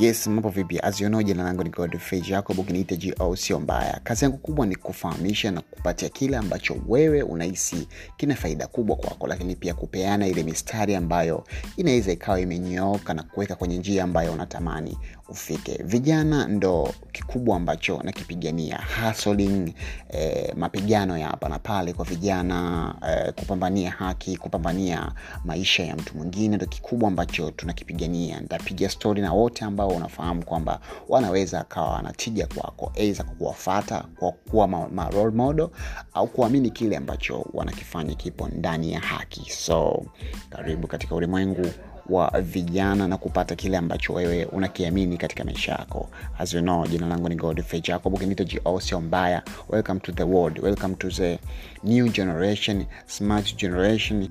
yes mambo vipi? As you know jina langu ni godfrey jacob ukiniita go sio mbaya. Kazi yangu kubwa ni kufahamisha na kupatia kile ambacho wewe unahisi kina faida kubwa kwako lakini pia kupeana ile mistari ambayo inaweza ikawa imenyooka na kuweka kwenye njia ambayo unatamani ufike. Vijana ndo kikubwa ambacho nakipigania. Hustling eh, mapigano ya hapa na pale kwa vijana eh, kupambania haki kupambania maisha ya mtu mwingine ndo kikubwa ambacho tunakipigania. Nitapiga stori na wote ambao unafahamu kwamba wanaweza akawa wanatija kwako aidha kwa kuwafata kwa kuwa ma, ma au kuamini kile ambacho wanakifanya kipo ndani ya haki. So karibu katika ulimwengu wa vijana na kupata kile ambacho wewe unakiamini katika maisha yako. As you know jina langu ni godfrey jacob kinito go sio mbaya. Welcome to the world welcome to the new generation smart generation